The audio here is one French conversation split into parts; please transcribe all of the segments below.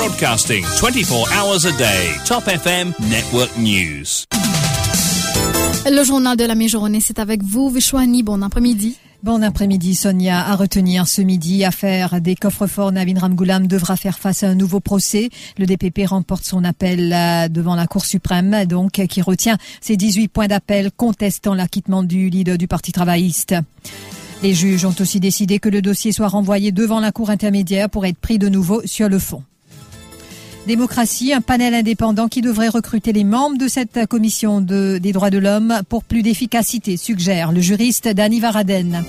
Broadcasting 24 hours a day. Top FM Network News. Le journal de la mi-journée, c'est avec vous, Vishwani. Bon après-midi. Bon après-midi, Sonia. À retenir ce midi, affaire des coffres-forts, Navin Ramgoulam devra faire face à un nouveau procès. Le DPP remporte son appel euh, devant la Cour suprême, donc, qui retient ses 18 points d'appel contestant l'acquittement du leader du Parti travailliste. Les juges ont aussi décidé que le dossier soit renvoyé devant la Cour intermédiaire pour être pris de nouveau sur le fond. Démocratie, un panel indépendant qui devrait recruter les membres de cette commission des droits de l'homme pour plus d'efficacité, suggère le juriste Dani Varaden.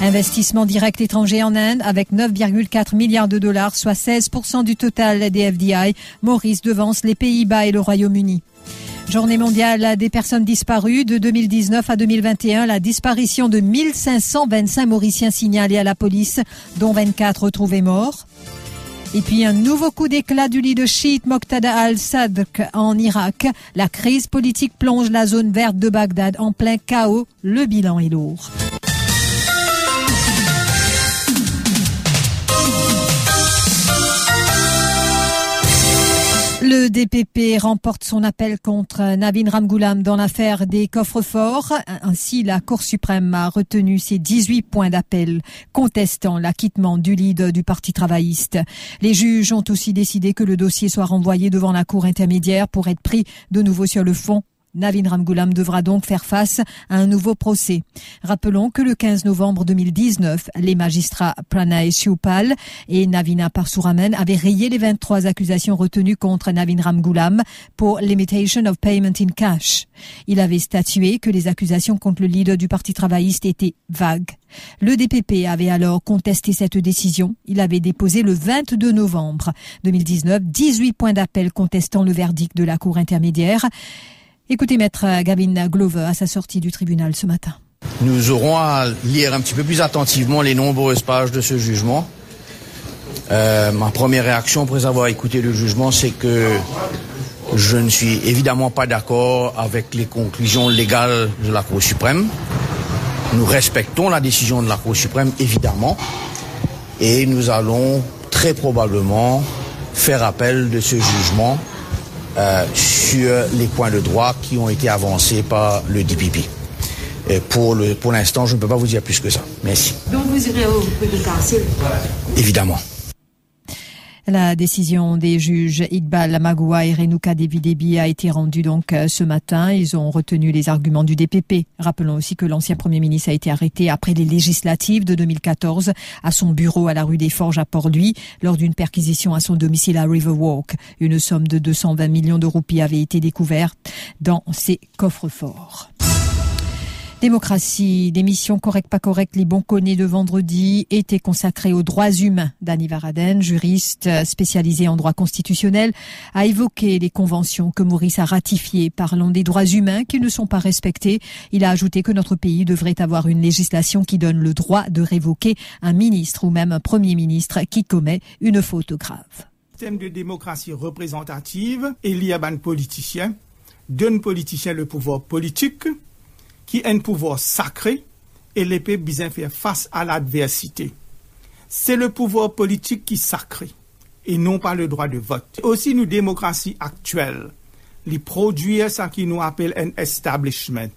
Investissement direct étranger en Inde avec 9,4 milliards de dollars, soit 16% du total des FDI. Maurice devance les Pays-Bas et le Royaume-Uni. Journée mondiale des personnes disparues de 2019 à 2021, la disparition de 1525 Mauriciens signalés à la police, dont 24 retrouvés morts. Et puis un nouveau coup d'éclat du leadership Moqtada al-Sadr en Irak. La crise politique plonge la zone verte de Bagdad en plein chaos. Le bilan est lourd. Le DPP remporte son appel contre Navin Ramgoulam dans l'affaire des coffres-forts. Ainsi, la Cour suprême a retenu ses 18 points d'appel contestant l'acquittement du leader du Parti travailliste. Les juges ont aussi décidé que le dossier soit renvoyé devant la Cour intermédiaire pour être pris de nouveau sur le fond Navin Ramgoulam devra donc faire face à un nouveau procès. Rappelons que le 15 novembre 2019, les magistrats Pranay Shupal et Navina Parsuraman avaient rayé les 23 accusations retenues contre Navin Ramgoulam pour limitation of payment in cash. Il avait statué que les accusations contre le leader du Parti travailliste étaient vagues. Le DPP avait alors contesté cette décision. Il avait déposé le 22 novembre 2019 18 points d'appel contestant le verdict de la Cour intermédiaire. Écoutez Maître Gavin Glover à sa sortie du tribunal ce matin. Nous aurons à lire un petit peu plus attentivement les nombreuses pages de ce jugement. Euh, ma première réaction après avoir écouté le jugement, c'est que je ne suis évidemment pas d'accord avec les conclusions légales de la Cour suprême. Nous respectons la décision de la Cour suprême, évidemment, et nous allons très probablement faire appel de ce jugement euh, sur les points de droit qui ont été avancés par le DPP. Et pour l'instant, pour je ne peux pas vous dire plus que ça. Merci. Donc vous irez au council Évidemment. La décision des juges Iqbal Magoua et Renouka Devi a été rendue donc euh, ce matin. Ils ont retenu les arguments du DPP. Rappelons aussi que l'ancien Premier ministre a été arrêté après les législatives de 2014 à son bureau à la rue des Forges à Port-Louis lors d'une perquisition à son domicile à Riverwalk. Une somme de 220 millions de roupies avait été découverte dans ses coffres forts. Démocratie, l'émission Correct pas correct, les bons connus de vendredi était consacrée aux droits humains. Dani Varaden, juriste spécialisé en droit constitutionnel, a évoqué les conventions que Maurice a ratifiées parlant des droits humains qui ne sont pas respectés. Il a ajouté que notre pays devrait avoir une législation qui donne le droit de révoquer un ministre ou même un premier ministre qui commet une faute grave. Système de démocratie représentative, il politicien, donne politicien le pouvoir politique, qui a un pouvoir sacré et l'épée besoin faire face à l'adversité. C'est le pouvoir politique qui est sacré et non pas le droit de vote. Aussi, nous, démocratie actuelle, les produire ce qui nous appelle un establishment,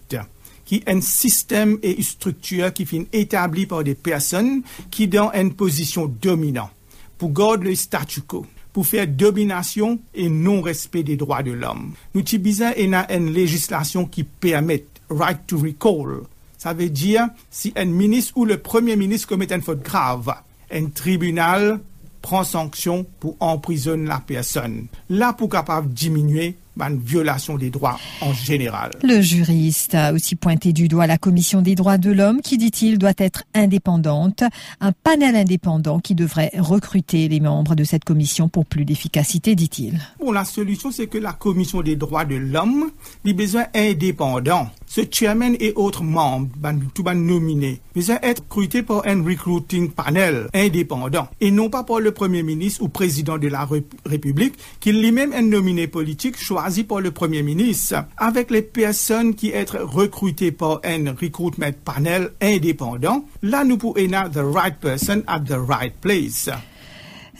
qui est un système et une structure qui sont établie par des personnes qui ont une position dominante pour garder le statu quo pour faire domination et non-respect des droits de l'homme. Nous avons une législation qui permet right to recall. Ça veut dire si un ministre ou le premier ministre commet une faute grave, un tribunal prend sanction pour emprisonner la personne. Là, pour capable diminuer une violation des droits en général. Le juriste a aussi pointé du doigt la Commission des droits de l'homme qui, dit-il, doit être indépendante. Un panel indépendant qui devrait recruter les membres de cette commission pour plus d'efficacité, dit-il. Bon, la solution, c'est que la Commission des droits de l'homme ait besoin indépendant. Ce chairman et autres membres, tout ban nominés, besoin être recrutés par un recruiting panel indépendant et non pas par le Premier ministre ou président de la République qui lui-même est nominé politique choisi par le Premier ministre avec les personnes qui être recrutées par un recruitment panel indépendant. Là, nous pouvons avoir the right person at the right place.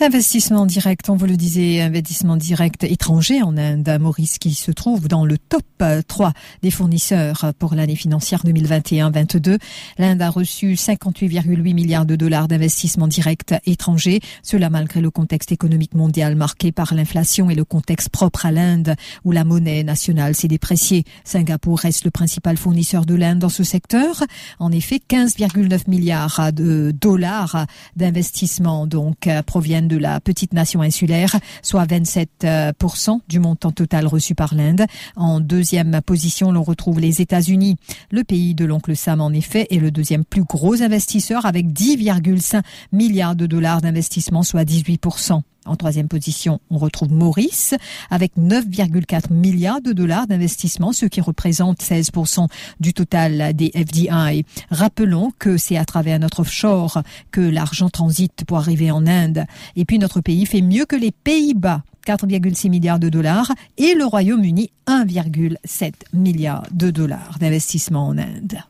Investissement direct, on vous le disait, investissement direct étranger en Inde. Maurice qui se trouve dans le top 3 des fournisseurs pour l'année financière 2021-22. L'Inde a reçu 58,8 milliards de dollars d'investissement direct étranger. Cela malgré le contexte économique mondial marqué par l'inflation et le contexte propre à l'Inde où la monnaie nationale s'est dépréciée. Singapour reste le principal fournisseur de l'Inde dans ce secteur. En effet, 15,9 milliards de dollars d'investissement donc proviennent de la petite nation insulaire, soit 27% euh, du montant total reçu par l'Inde. En deuxième position, l'on retrouve les États-Unis. Le pays de l'oncle Sam, en effet, est le deuxième plus gros investisseur avec 10,5 milliards de dollars d'investissement, soit 18%. En troisième position, on retrouve Maurice avec 9,4 milliards de dollars d'investissement, ce qui représente 16% du total des FDI. Rappelons que c'est à travers notre offshore que l'argent transite pour arriver en Inde. Et puis notre pays fait mieux que les Pays-Bas. 4,6 milliards de dollars et le Royaume-Uni 1,7 milliard de dollars d'investissement en Inde.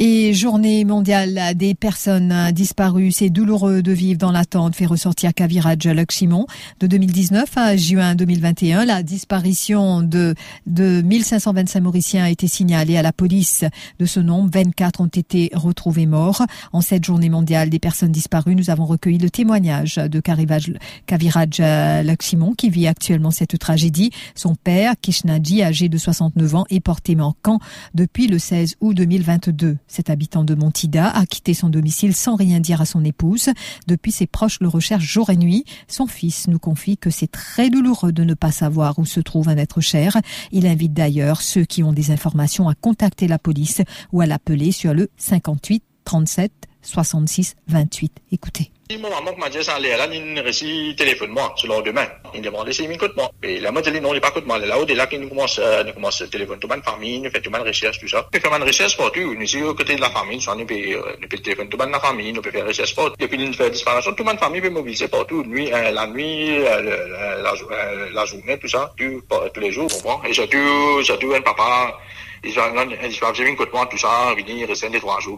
Et journée mondiale des personnes disparues, c'est douloureux de vivre dans l'attente, fait ressortir Kaviraj Lakshimon. De 2019 à juin 2021, la disparition de, de 1525 Mauriciens a été signalée à la police. De ce nombre, 24 ont été retrouvés morts. En cette journée mondiale des personnes disparues, nous avons recueilli le témoignage de Kaviraj Lakshimon qui vit actuellement cette tragédie. Son père, Kishnaji, âgé de 69 ans, est porté manquant depuis le 16 août 2022. Cet habitant de Montida a quitté son domicile sans rien dire à son épouse. Depuis, ses proches le recherchent jour et nuit. Son fils nous confie que c'est très douloureux de ne pas savoir où se trouve un être cher. Il invite d'ailleurs ceux qui ont des informations à contacter la police ou à l'appeler sur le 58 37 66 28. Écoutez. Mon maman m'a dit ça, là, il réussit téléphone moi, le lendemain. Il demande si il m'écoute moi. Et la m'a dit non, il pas écoute moi. Là, de là qu'il commence, euh, nous commence téléphone tout le monde famille, nous fait tout le monde recherche, tout ça. Il fait recherche pour tout. Nous côté de la famille, peut, téléphone tout le monde la famille, nous peut faire recherche pour Depuis une fait disparition, tout le monde famille peut mobiliser partout. Nuit, euh, la nuit, euh, la, euh, journée, tout ça, tout, tous les jours, comprends. Et surtout, surtout, un papa, il va, il va, j'ai écoute moi, tout ça, venir, rester trois jours,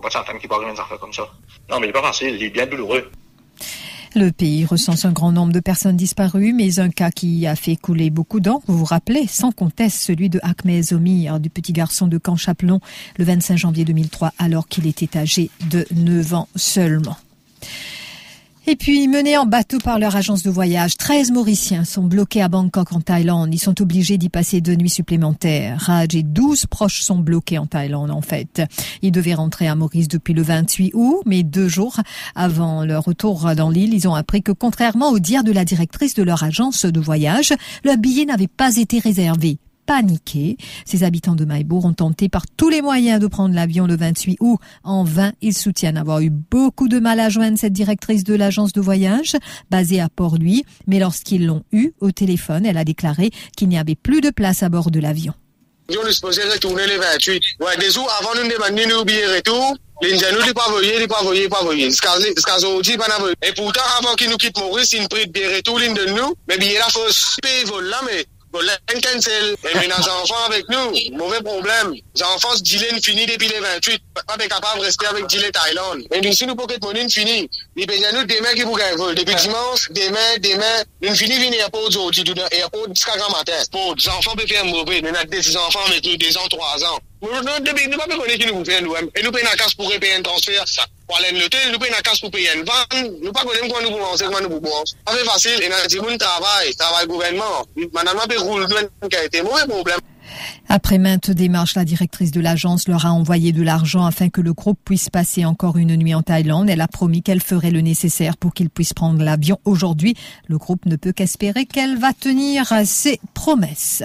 pas une affaire comme ça. Non, mais il est pas facile, il est bien douloureux. Le pays recense un grand nombre de personnes disparues, mais un cas qui a fait couler beaucoup d'encre, vous vous rappelez, sans conteste, celui de Ahmed Zomi, du petit garçon de Camp Chapelon, le 25 janvier 2003, alors qu'il était âgé de 9 ans seulement. Et puis, menés en bateau par leur agence de voyage, 13 Mauriciens sont bloqués à Bangkok en Thaïlande. Ils sont obligés d'y passer deux nuits supplémentaires. Raj et 12 proches sont bloqués en Thaïlande, en fait. Ils devaient rentrer à Maurice depuis le 28 août, mais deux jours avant leur retour dans l'île, ils ont appris que contrairement au dire de la directrice de leur agence de voyage, leur billet n'avait pas été réservé paniqué. Ces habitants de Maïbourg ont tenté par tous les moyens de prendre l'avion le 28 août. En vain, ils soutiennent avoir eu beaucoup de mal à joindre cette directrice de l'agence de voyage basée à Port-Louis. Mais lorsqu'ils l'ont eue au téléphone, elle a déclaré qu'il n'y avait plus de place à bord de l'avion. Ils supposé retourner le 28. Ouais, des jours avant nous demander nos billets retour, les nous pas voyer, pas voyer, pas voyer. Et pourtant, avant qu'ils nous quittent Maurice, ils nous prennent bien retour, l'une de nous. Mais bien là, faut payer vol là, mais cancel. Et les enfants avec nous, mauvais problème. Les enfants, Dylan fini depuis les 28. Pas capable de rester avec Dylan Thaïlande. Mais nous, si nous pocket money, fini. Les payants nous demain qui pour gagner vol. Depuis dimanche, demain, demain, nous fini venir à Port aujourd'hui, du airport jusqu'à grand matin. Pour les enfants peuvent faire mauvais. Nous avons des enfants avec nous, des ans, trois ans. Nous ne pouvons pas connaître qui nous fait nous. Et nous payons la casse pour payer un transfert. Ça. Pour aller noter, nous payons la casse pour payer une vente. Nous pas connaissons quoi nous pouvons lancer, quoi nous pouvons. Ça fait facile. Et nous avons dit, travail, travail gouvernement. Madame, nous roule, qui a été mauvais problème. Après maintes démarches, la directrice de l'agence leur a envoyé de l'argent afin que le groupe puisse passer encore une nuit en Thaïlande. Elle a promis qu'elle ferait le nécessaire pour qu'ils puissent prendre l'avion aujourd'hui. Le groupe ne peut qu'espérer qu'elle va tenir ses promesses.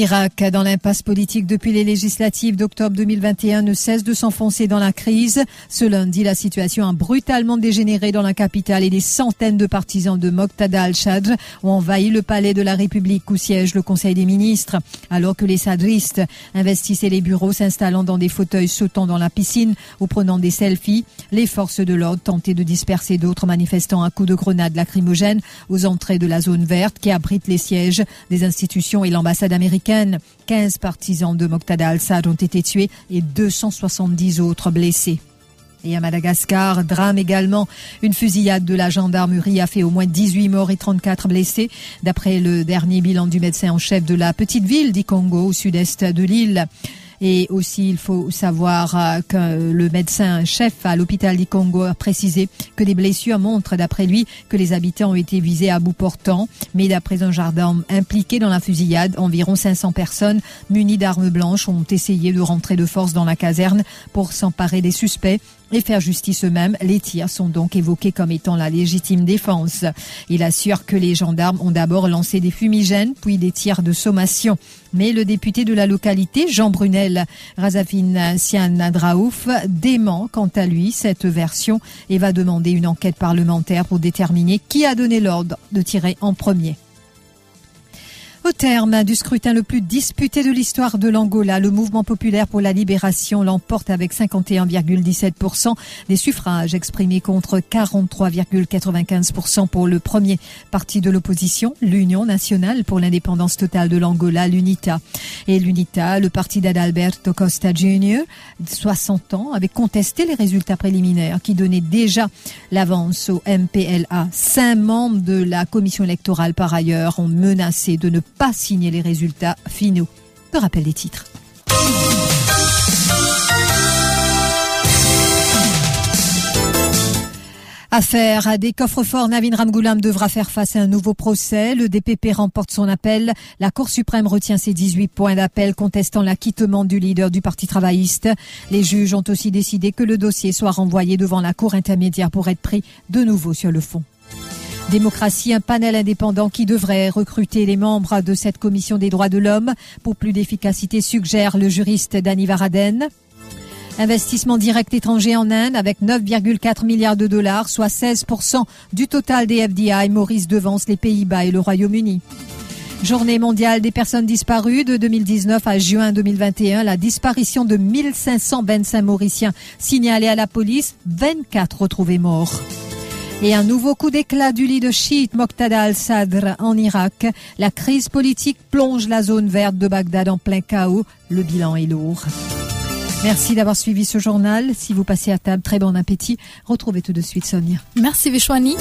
Irak, dans l'impasse politique depuis les législatives d'octobre 2021, ne cesse de s'enfoncer dans la crise. Ce lundi, la situation a brutalement dégénéré dans la capitale et des centaines de partisans de Moqtada al-Shadr ont envahi le palais de la République où siège le Conseil des ministres. Alors que les sadristes investissaient les bureaux, s'installant dans des fauteuils, sautant dans la piscine ou prenant des selfies, les forces de l'ordre tentaient de disperser d'autres manifestants à coups de grenades lacrymogènes aux entrées de la zone verte qui abrite les sièges des institutions et l'ambassade américaine 15 partisans de Moqtada al-Sad ont été tués et 270 autres blessés. Et à Madagascar, drame également. Une fusillade de la gendarmerie a fait au moins 18 morts et 34 blessés, d'après le dernier bilan du médecin en chef de la petite ville d'Ikongo, au sud-est de l'île. Et aussi, il faut savoir euh, que le médecin chef à l'hôpital du Congo a précisé que des blessures montrent, d'après lui, que les habitants ont été visés à bout portant. Mais d'après un gendarme impliqué dans la fusillade, environ 500 personnes munies d'armes blanches ont essayé de rentrer de force dans la caserne pour s'emparer des suspects et faire justice eux-mêmes. Les tirs sont donc évoqués comme étant la légitime défense. Il assure que les gendarmes ont d'abord lancé des fumigènes, puis des tirs de sommation. Mais le député de la localité, Jean Brunel Razafin Sianadraouf, dément quant à lui cette version et va demander une enquête parlementaire pour déterminer qui a donné l'ordre de tirer en premier. Au terme du scrutin le plus disputé de l'histoire de l'Angola, le mouvement populaire pour la libération l'emporte avec 51,17% des suffrages exprimés contre 43,95% pour le premier parti de l'opposition, l'Union nationale pour l'indépendance totale de l'Angola, l'UNITA. Et l'UNITA, le parti d'Adalberto Costa Jr., 60 ans, avait contesté les résultats préliminaires qui donnaient déjà l'avance au MPLA. Cinq membres de la commission électorale, par ailleurs, ont menacé de ne pas signer les résultats finaux. Le rappel des titres. Affaire des coffres-forts, Navin Ramgoulam devra faire face à un nouveau procès. Le DPP remporte son appel. La Cour suprême retient ses 18 points d'appel contestant l'acquittement du leader du Parti travailliste. Les juges ont aussi décidé que le dossier soit renvoyé devant la Cour intermédiaire pour être pris de nouveau sur le fond. Démocratie, un panel indépendant qui devrait recruter les membres de cette commission des droits de l'homme pour plus d'efficacité, suggère le juriste Dani Varaden. Investissement direct étranger en Inde avec 9,4 milliards de dollars, soit 16% du total des FDI. Maurice devance les Pays-Bas et le Royaume-Uni. Journée mondiale des personnes disparues de 2019 à juin 2021. La disparition de 1525 Mauriciens signalés à la police, 24 retrouvés morts. Et un nouveau coup d'éclat du leadership Moqtada al-Sadr en Irak. La crise politique plonge la zone verte de Bagdad en plein chaos. Le bilan est lourd. Merci d'avoir suivi ce journal. Si vous passez à table, très bon appétit. Retrouvez tout de suite Sonia. Merci Vishwani.